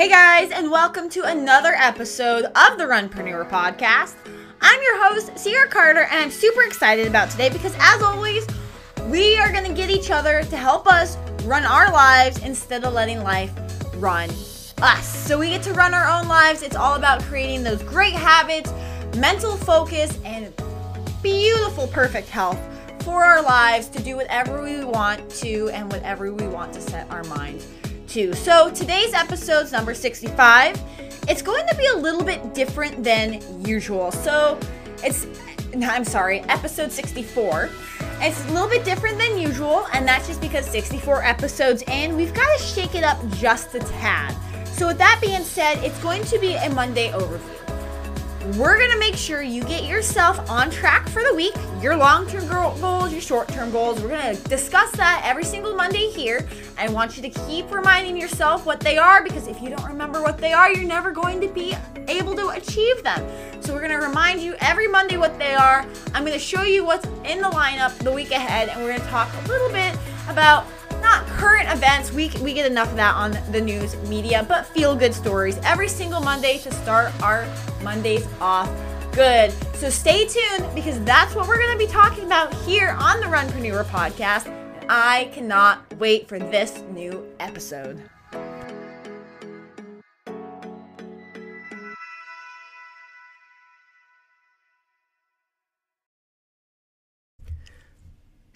Hey guys, and welcome to another episode of the Runpreneur Podcast. I'm your host, Ciara Carter, and I'm super excited about today because, as always, we are going to get each other to help us run our lives instead of letting life run us. So we get to run our own lives. It's all about creating those great habits, mental focus, and beautiful, perfect health for our lives to do whatever we want to and whatever we want to set our minds to. So today's episode's number 65. It's going to be a little bit different than usual. So it's, I'm sorry, episode 64. It's a little bit different than usual, and that's just because 64 episodes in, we've got to shake it up just a tad. So, with that being said, it's going to be a Monday overview. We're going to make sure you get yourself on track for the week, your long term goals, your short term goals. We're going to discuss that every single Monday here. I want you to keep reminding yourself what they are because if you don't remember what they are, you're never going to be able to achieve them. So, we're going to remind you every Monday what they are. I'm going to show you what's in the lineup the week ahead, and we're going to talk a little bit about current events. We, we get enough of that on the news media, but feel good stories every single Monday to start our Mondays off good. So stay tuned because that's what we're going to be talking about here on the Runpreneur podcast. I cannot wait for this new episode.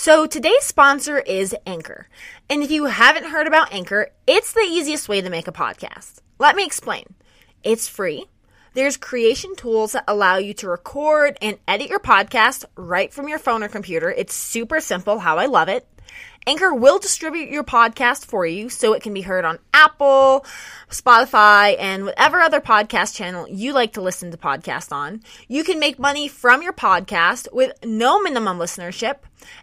So today's sponsor is Anchor. And if you haven't heard about Anchor, it's the easiest way to make a podcast. Let me explain. It's free. There's creation tools that allow you to record and edit your podcast right from your phone or computer. It's super simple, how I love it. Anchor will distribute your podcast for you so it can be heard on Apple, Spotify, and whatever other podcast channel you like to listen to podcasts on. You can make money from your podcast with no minimum listenership.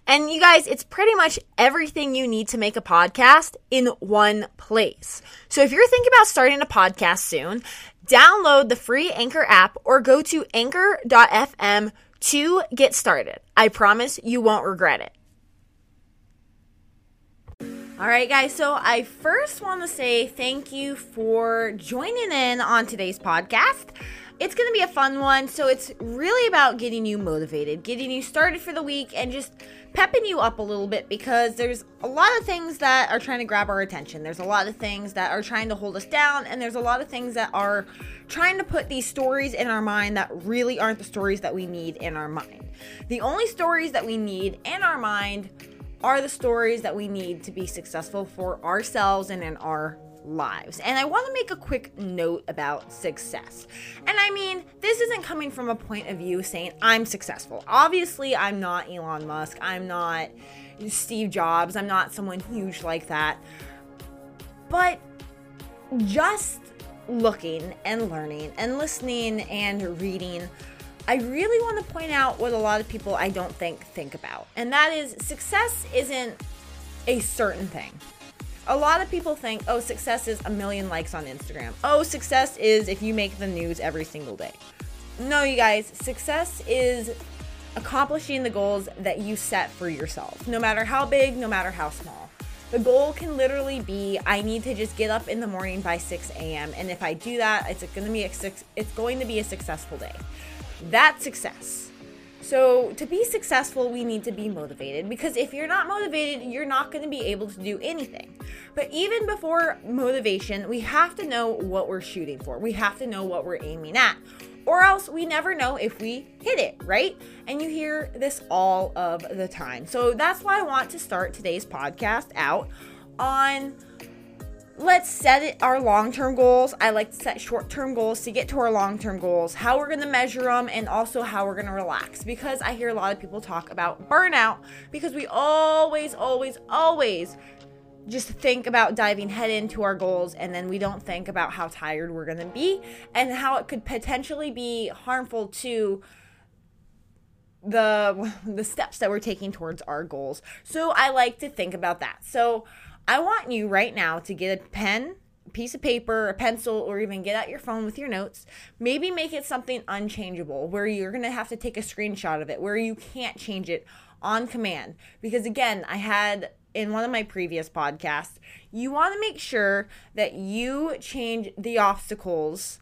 And you guys, it's pretty much everything you need to make a podcast in one place. So if you're thinking about starting a podcast soon, download the free Anchor app or go to anchor.fm to get started. I promise you won't regret it. All right, guys. So I first want to say thank you for joining in on today's podcast. It's going to be a fun one. So it's really about getting you motivated, getting you started for the week, and just pepping you up a little bit because there's a lot of things that are trying to grab our attention. There's a lot of things that are trying to hold us down, and there's a lot of things that are trying to put these stories in our mind that really aren't the stories that we need in our mind. The only stories that we need in our mind are the stories that we need to be successful for ourselves and in our lives. And I want to make a quick note about success. And I mean, this isn't coming from a point of view saying I'm successful. Obviously, I'm not Elon Musk. I'm not Steve Jobs. I'm not someone huge like that. But just looking and learning and listening and reading I really want to point out what a lot of people I don't think think about, and that is success isn't a certain thing. A lot of people think, oh, success is a million likes on Instagram. Oh, success is if you make the news every single day. No, you guys, success is accomplishing the goals that you set for yourself, no matter how big, no matter how small. The goal can literally be I need to just get up in the morning by 6 a.m. and if I do that, it's going to be a, it's going to be a successful day. That's success. So, to be successful, we need to be motivated because if you're not motivated, you're not going to be able to do anything. But even before motivation, we have to know what we're shooting for. We have to know what we're aiming at, or else we never know if we hit it, right? And you hear this all of the time. So, that's why I want to start today's podcast out on let's set it our long-term goals. I like to set short-term goals to get to our long-term goals, how we're going to measure them and also how we're going to relax because I hear a lot of people talk about burnout because we always always always just think about diving head into our goals and then we don't think about how tired we're going to be and how it could potentially be harmful to the the steps that we're taking towards our goals. So I like to think about that. So I want you right now to get a pen, piece of paper, a pencil, or even get out your phone with your notes. Maybe make it something unchangeable where you're going to have to take a screenshot of it, where you can't change it on command. Because again, I had in one of my previous podcasts, you want to make sure that you change the obstacles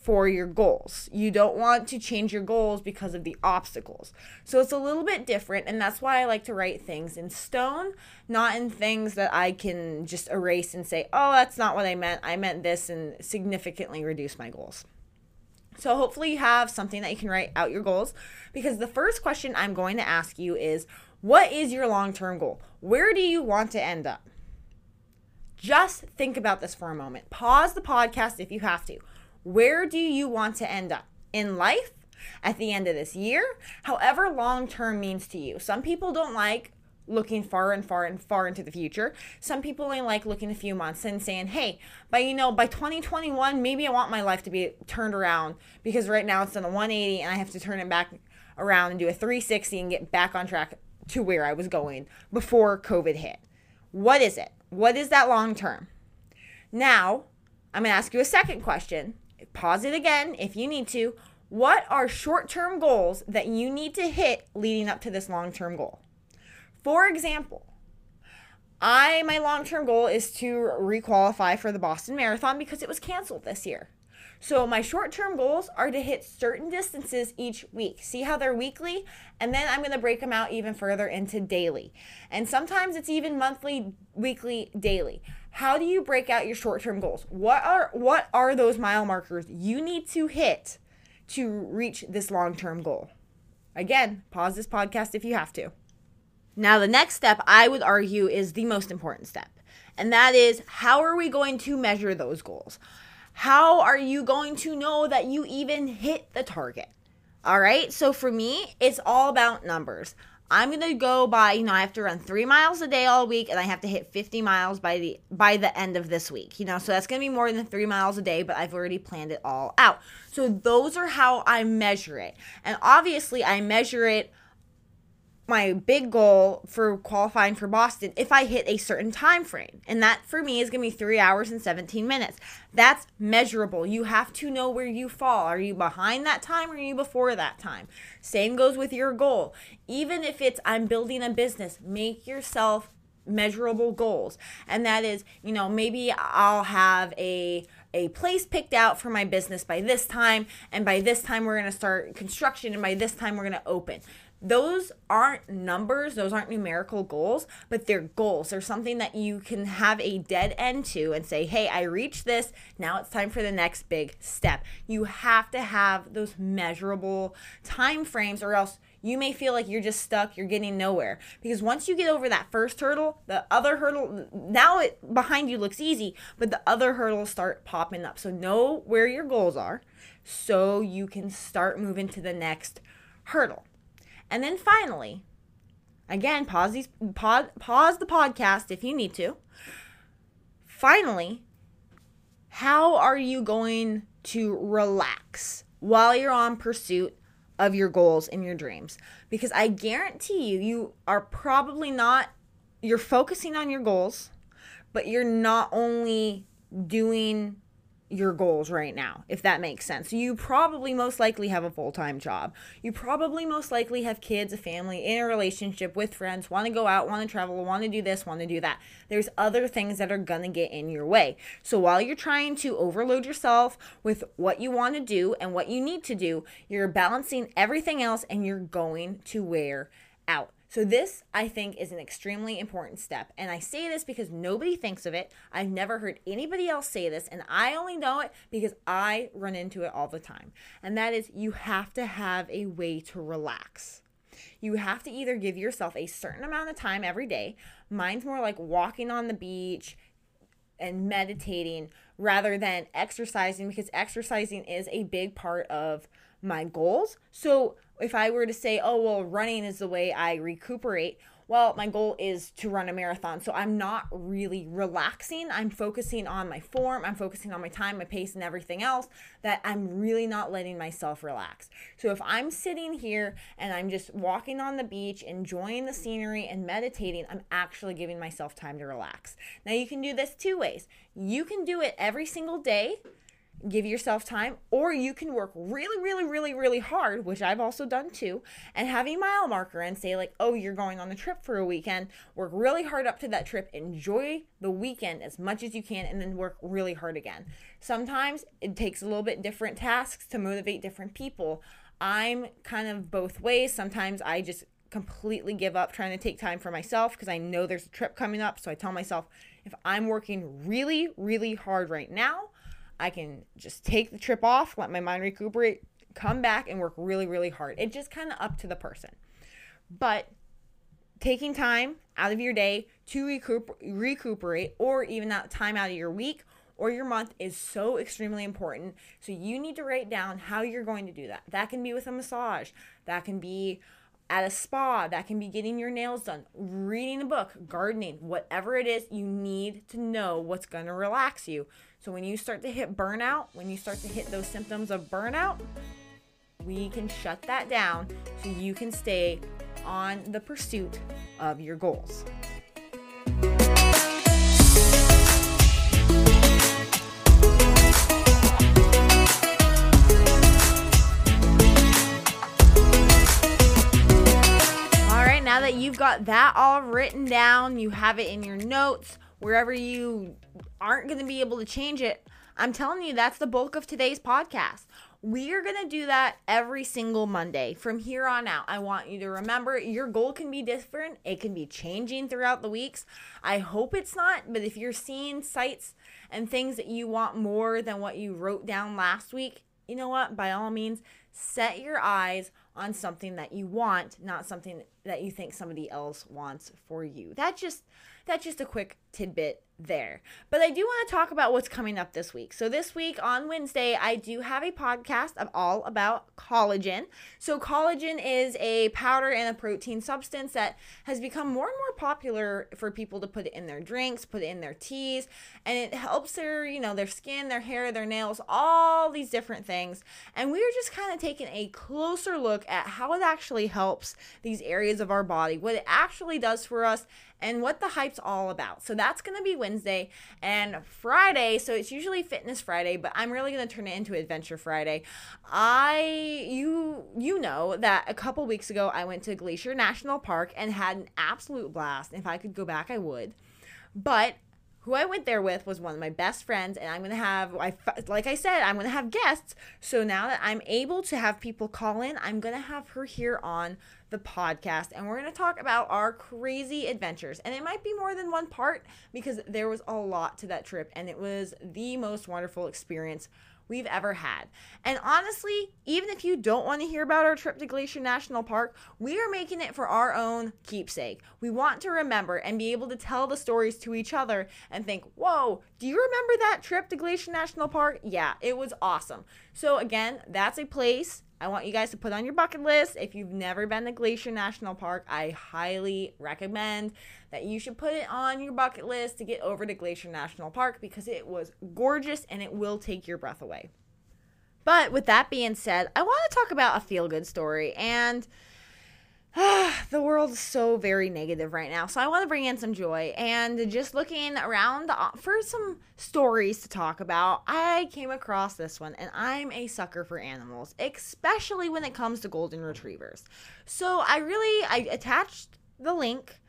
for your goals. You don't want to change your goals because of the obstacles. So it's a little bit different, and that's why I like to write things in stone, not in things that I can just erase and say, oh, that's not what I meant. I meant this and significantly reduce my goals. So hopefully you have something that you can write out your goals because the first question I'm going to ask you is what is your long-term goal? Where do you want to end up? Just think about this for a moment. Pause the podcast if you have to. Where do you want to end up in life? At the end of this year, however long term means to you. Some people don't like looking far and far and far into the future. Some people only like looking a few months and saying, hey, by you know, by 2021, maybe I want my life to be turned around because right now it's on a 180 and I have to turn it back around and do a 360 and get back on track to where I was going before COVID hit. What is it? What is that long term? Now, I'm going to ask you a second question pause it again if you need to. What are short term goals that you need to hit leading up to this long term goal? For example, I my long term goal is to requalify for the Boston Marathon because it was canceled this year. So my short-term goals are to hit certain distances each week. See how they're weekly? And then I'm going to break them out even further into daily. And sometimes it's even monthly, weekly, daily. How do you break out your short-term goals? What are what are those mile markers you need to hit to reach this long-term goal? Again, pause this podcast if you have to. Now, the next step I would argue is the most important step. And that is how are we going to measure those goals? How are you going to know that you even hit the target? All right. So for me, it's all about numbers. I'm to go by, you know, I have to run 3 miles a day all week and I have to hit 50 miles by the by the end of this week. You know, so that's to be more than 3 miles a day, but I've already planned it all out. So those are how I measure it. And obviously, I measure it my big goal for qualifying for Boston if I hit a certain time frame. And that for me is going to be 3 hours and 17 minutes. That's measurable. You have to know where you fall. Are you behind that time or are you before that time? Same goes with your goal. Even if it's I'm building a business, make yourself measurable goals. And that is, you know, maybe I'll have a a place picked out for my business by this time and by this time we're going to start construction and by this time we're going to open those aren't numbers, those aren't numerical goals, but they're goals. They're something that you can have a dead end to and say, hey, I reached this. Now it's time for the next big step. You have to have those measurable time frames, or else you may feel like you're just stuck, you're getting nowhere. Because once you get over that first hurdle, the other hurdle, now it behind you looks easy, but the other hurdles start popping up. So know where your goals are so you can start moving to the next hurdle. And then finally, again, pause these pause, pause the podcast if you need to. Finally, how are you going to relax while you're on pursuit of your goals and your dreams? Because I guarantee you you are probably not you're focusing on your goals, but you're not only doing your goals right now, if that makes sense. You probably most likely have a full time job. You probably most likely have kids, a family, in a relationship with friends, want to go out, want to travel, want to do this, want to do that. There's other things that are going to get in your way. So while you're trying to overload yourself with what you want to do and what you need to do, you're balancing everything else and you're going to wear out. So, this I think is an extremely important step. And I say this because nobody thinks of it. I've never heard anybody else say this. And I only know it because I run into it all the time. And that is you have to have a way to relax. You have to either give yourself a certain amount of time every day. Mine's more like walking on the beach and meditating rather than exercising because exercising is a big part of my goals. So if I were to say, oh, well, running is the way I recuperate, well, my goal is to run a marathon. So I'm not really relaxing. I'm focusing on my form, I'm focusing on my time, my pace, and everything else that I'm really not letting myself relax. So if I'm sitting here and I'm just walking on the beach, enjoying the scenery and meditating, I'm actually giving myself time to relax. Now, you can do this two ways. You can do it every single day give yourself time, or you can work really, really, really, really hard, which I've also done too, and have a mile marker and say, like, oh, you're going on a trip for a weekend, work really hard up to that trip, enjoy the weekend as much as you can, and then work really hard again. Sometimes it takes a little bit different tasks to motivate different people. I'm kind of both ways. Sometimes I just completely give up trying to take time for myself because I know there's a trip coming up. So I tell myself, if I'm working really, really hard right now, I can just take the trip off, let my mind recuperate, come back and work really, really hard. It's just kind of up to the person. But taking time out of your day to recuper- recuperate or even that time out of your week or your month is so extremely important. So you need to write down how you're going to do that. That can be with a massage, that can be at a spa, that can be getting your nails done, reading a book, gardening, whatever it is, you need to know what's going to relax you. So when you start to hit burnout, when you start to hit those symptoms of burnout, we can shut that down so you can stay on the pursuit of your goals. That you've got that all written down, you have it in your notes, wherever you aren't going to be able to change it, I'm telling you, that's the bulk of today's podcast. We are going to do that every single Monday from here on out. I want you to remember your goal can be different, it can be changing throughout the weeks. I hope it's not, but if you're seeing sites and things that you want more than what you wrote down last week, you know what? By all means, set your eyes on something that you want, not something that you think somebody else wants for you. That just that's just a quick tidbit there. But I do want to talk about what's coming up this week. So, this week on Wednesday, I do have a podcast of all about collagen. So, collagen is a powder and a protein substance that has become more and more popular for people to put it in their drinks, put it in their teas, and it helps their, you know, their skin, their hair, their nails, all these different things. And we are just kind of taking a closer look at how it actually helps these areas of our body, what it actually does for us, and what the hype's all about. So that's going to be Wednesday and Friday. So it's usually Fitness Friday, but I'm really going to turn it into Adventure Friday. I you you know that a couple weeks ago I went to Glacier National Park and had an absolute blast. If I could go back, I would. But who I went there with was one of my best friends, and I'm gonna have, I like I said, I'm gonna have guests. So now that I'm able to have people call in, I'm gonna have her here on the podcast, and we're gonna talk about our crazy adventures. And it might be more than one part because there was a lot to that trip, and it was the most wonderful experience we've ever had. And honestly, even if you don't want to hear about our trip to Glacier National Park, we are making it for our own keepsake. We want to remember and be able to tell the stories to each other and think, whoa, do you remember that trip to Glacier National Park? Yeah, it was awesome. So, again, that's a place I want you guys to put on your bucket list. If you've never been to Glacier National Park, I highly recommend that you should put it on your bucket list to get over to Glacier National Park because it was gorgeous and it will take your breath away. But with that being said, I want to talk about a feel good story and the world is so very negative right now. So I want to bring in some joy and just looking around uh, for some stories to talk about. I came across this one and I'm a sucker for animals, especially when it comes to golden retrievers. So I really I attached the link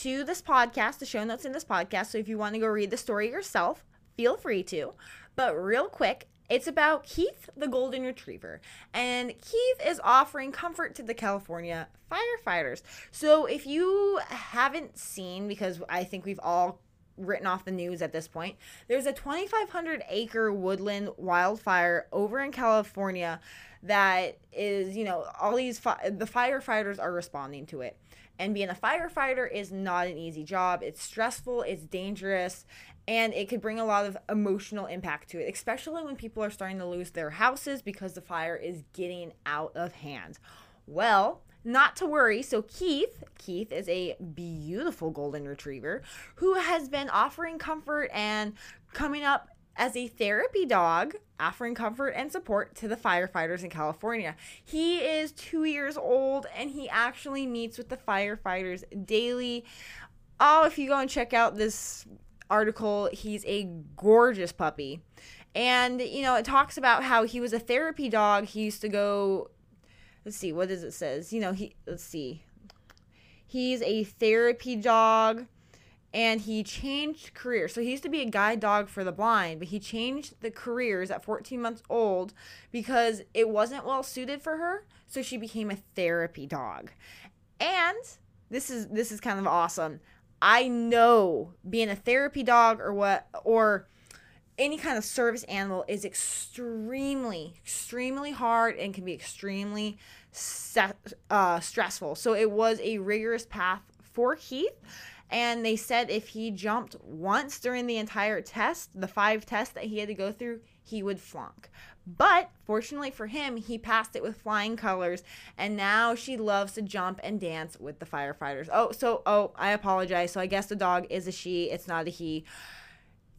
to this podcast, the show notes in this podcast. So if you want to go read the story yourself, feel free to. But real quick, it's about Keith the Golden Retriever. And Keith is offering comfort to the California firefighters. So if you haven't seen, because I think we've all written off the news at this point, there's a 2,500 acre woodland wildfire over in California that is, you know, all these, fi- the firefighters are responding to it. And being a firefighter is not an easy job. It's stressful, it's dangerous, and it could bring a lot of emotional impact to it, especially when people are starting to lose their houses because the fire is getting out of hand. Well, not to worry. So Keith, Keith is a beautiful golden retriever who has been offering comfort and coming up as a therapy dog, offering comfort and support to the firefighters in California. He is two years old and he actually meets with the firefighters daily. Oh, if you go and check out this article, he's a gorgeous puppy. And, you know, it talks about how he was a therapy dog. He used to go, let's see, what does it says? You know, he, let's see. He's a therapy dog and he changed careers. So he used to be a guide dog for the blind, but he changed the careers at 14 months old because it wasn't well suited for her. So she became a therapy dog. And this is this is kind of awesome. I know being a therapy dog or what or any kind of service animal is extremely extremely hard and can be extremely uh, stressful. So it was a rigorous path for Keith and they said if he jumped once during the entire test, the five tests that he had to go through, he would flunk. But fortunately for him, he passed it with flying colors, and now she loves to jump and dance with the firefighters. Oh, so, oh, I apologize. So I guess the dog is a she, it's not a he.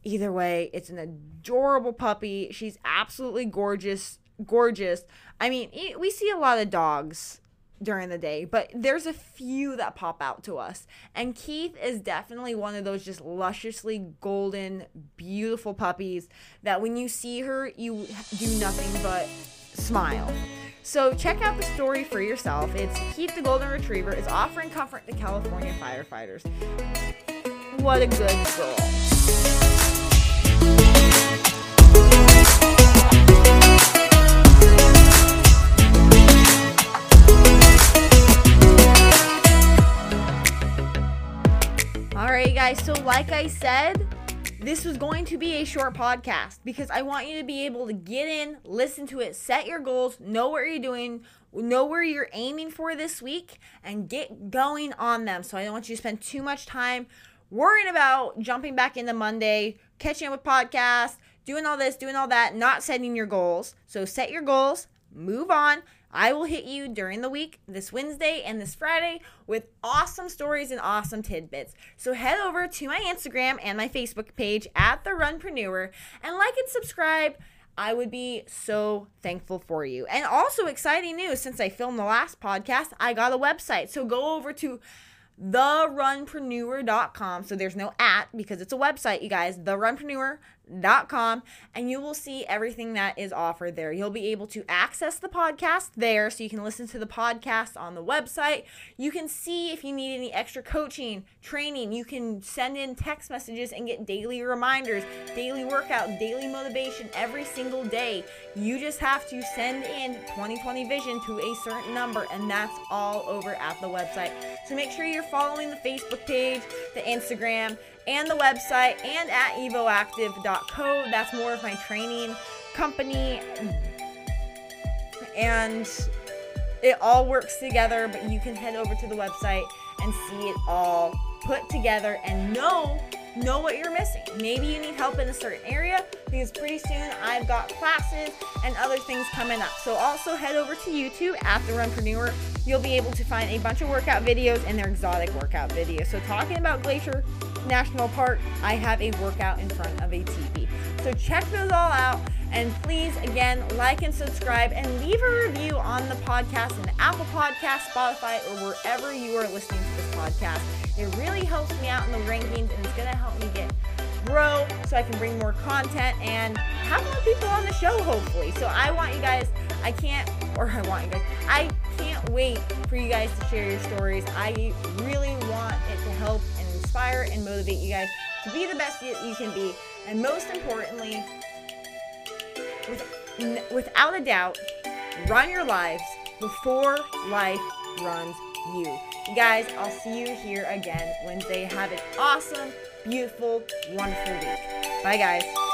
Either way, it's an adorable puppy. She's absolutely gorgeous. Gorgeous. I mean, we see a lot of dogs during the day, but there's a few that pop out to us. And Keith is definitely one of those just lusciously golden, beautiful puppies that when you see her, you do nothing but smile. So check out the story for yourself. It's Keith the Golden Retriever is offering comfort to California firefighters. What a good girl. Guys, so like I said, this was going to be a short podcast because I want you to be able to get in, listen to it, set your goals, know what you're doing, know where you're aiming for this week, and get going on them. So I don't want you to spend too much time worrying about jumping back into Monday, catching up with podcasts, doing all this, doing all that, not setting your goals. So set your goals, move on, I will hit you during the week, this Wednesday and this Friday, with awesome stories and awesome tidbits. So head over to my Instagram and my Facebook page at The Runpreneur and like and subscribe. I would be so thankful for you. And also, exciting news since I filmed the last podcast, I got a website. So go over to therunpreneur.com. So there's no at because it's a website, you guys. Therunpreneur.com com and you will see everything that is offered there. You'll be able to access the podcast there so you can listen to the podcast on the website. You can see if you need any extra coaching, training. You can send in text messages and get daily reminders, daily workout, daily motivation every single day. You just have to send in 2020 vision to a certain number and that's all over at the website. So make sure you're following the Facebook page, the Instagram, and the website and at evoactive.co. That's more of my training company. And it all works together, but you can head over to the website and see it all put together and know know what you're missing. Maybe you need help in a certain area because pretty soon I've got classes and other things coming up. So also head over to YouTube at the Runpreneur. You'll be able to find a bunch of workout videos and their exotic workout videos. So talking about Glacier National Park, I have a workout in front of a teepee. So check those all out. And please, again, like and subscribe and leave a review on the podcast in Apple Podcast, Spotify, or wherever you are listening to this podcast. It really helps me out in the rankings and it's going to help me get grow so I can bring more content and have more people on the show, hopefully. So I want you guys, I can't, or I want you guys, I can't wait for you guys to share your stories. I really want it to help inspire and motivate you guys to be the best you can be. And most importantly, with, without a doubt, run your lives before life runs you. You guys, I'll see you here again Wednesday. Have an awesome, beautiful, wonderful week. Bye, guys.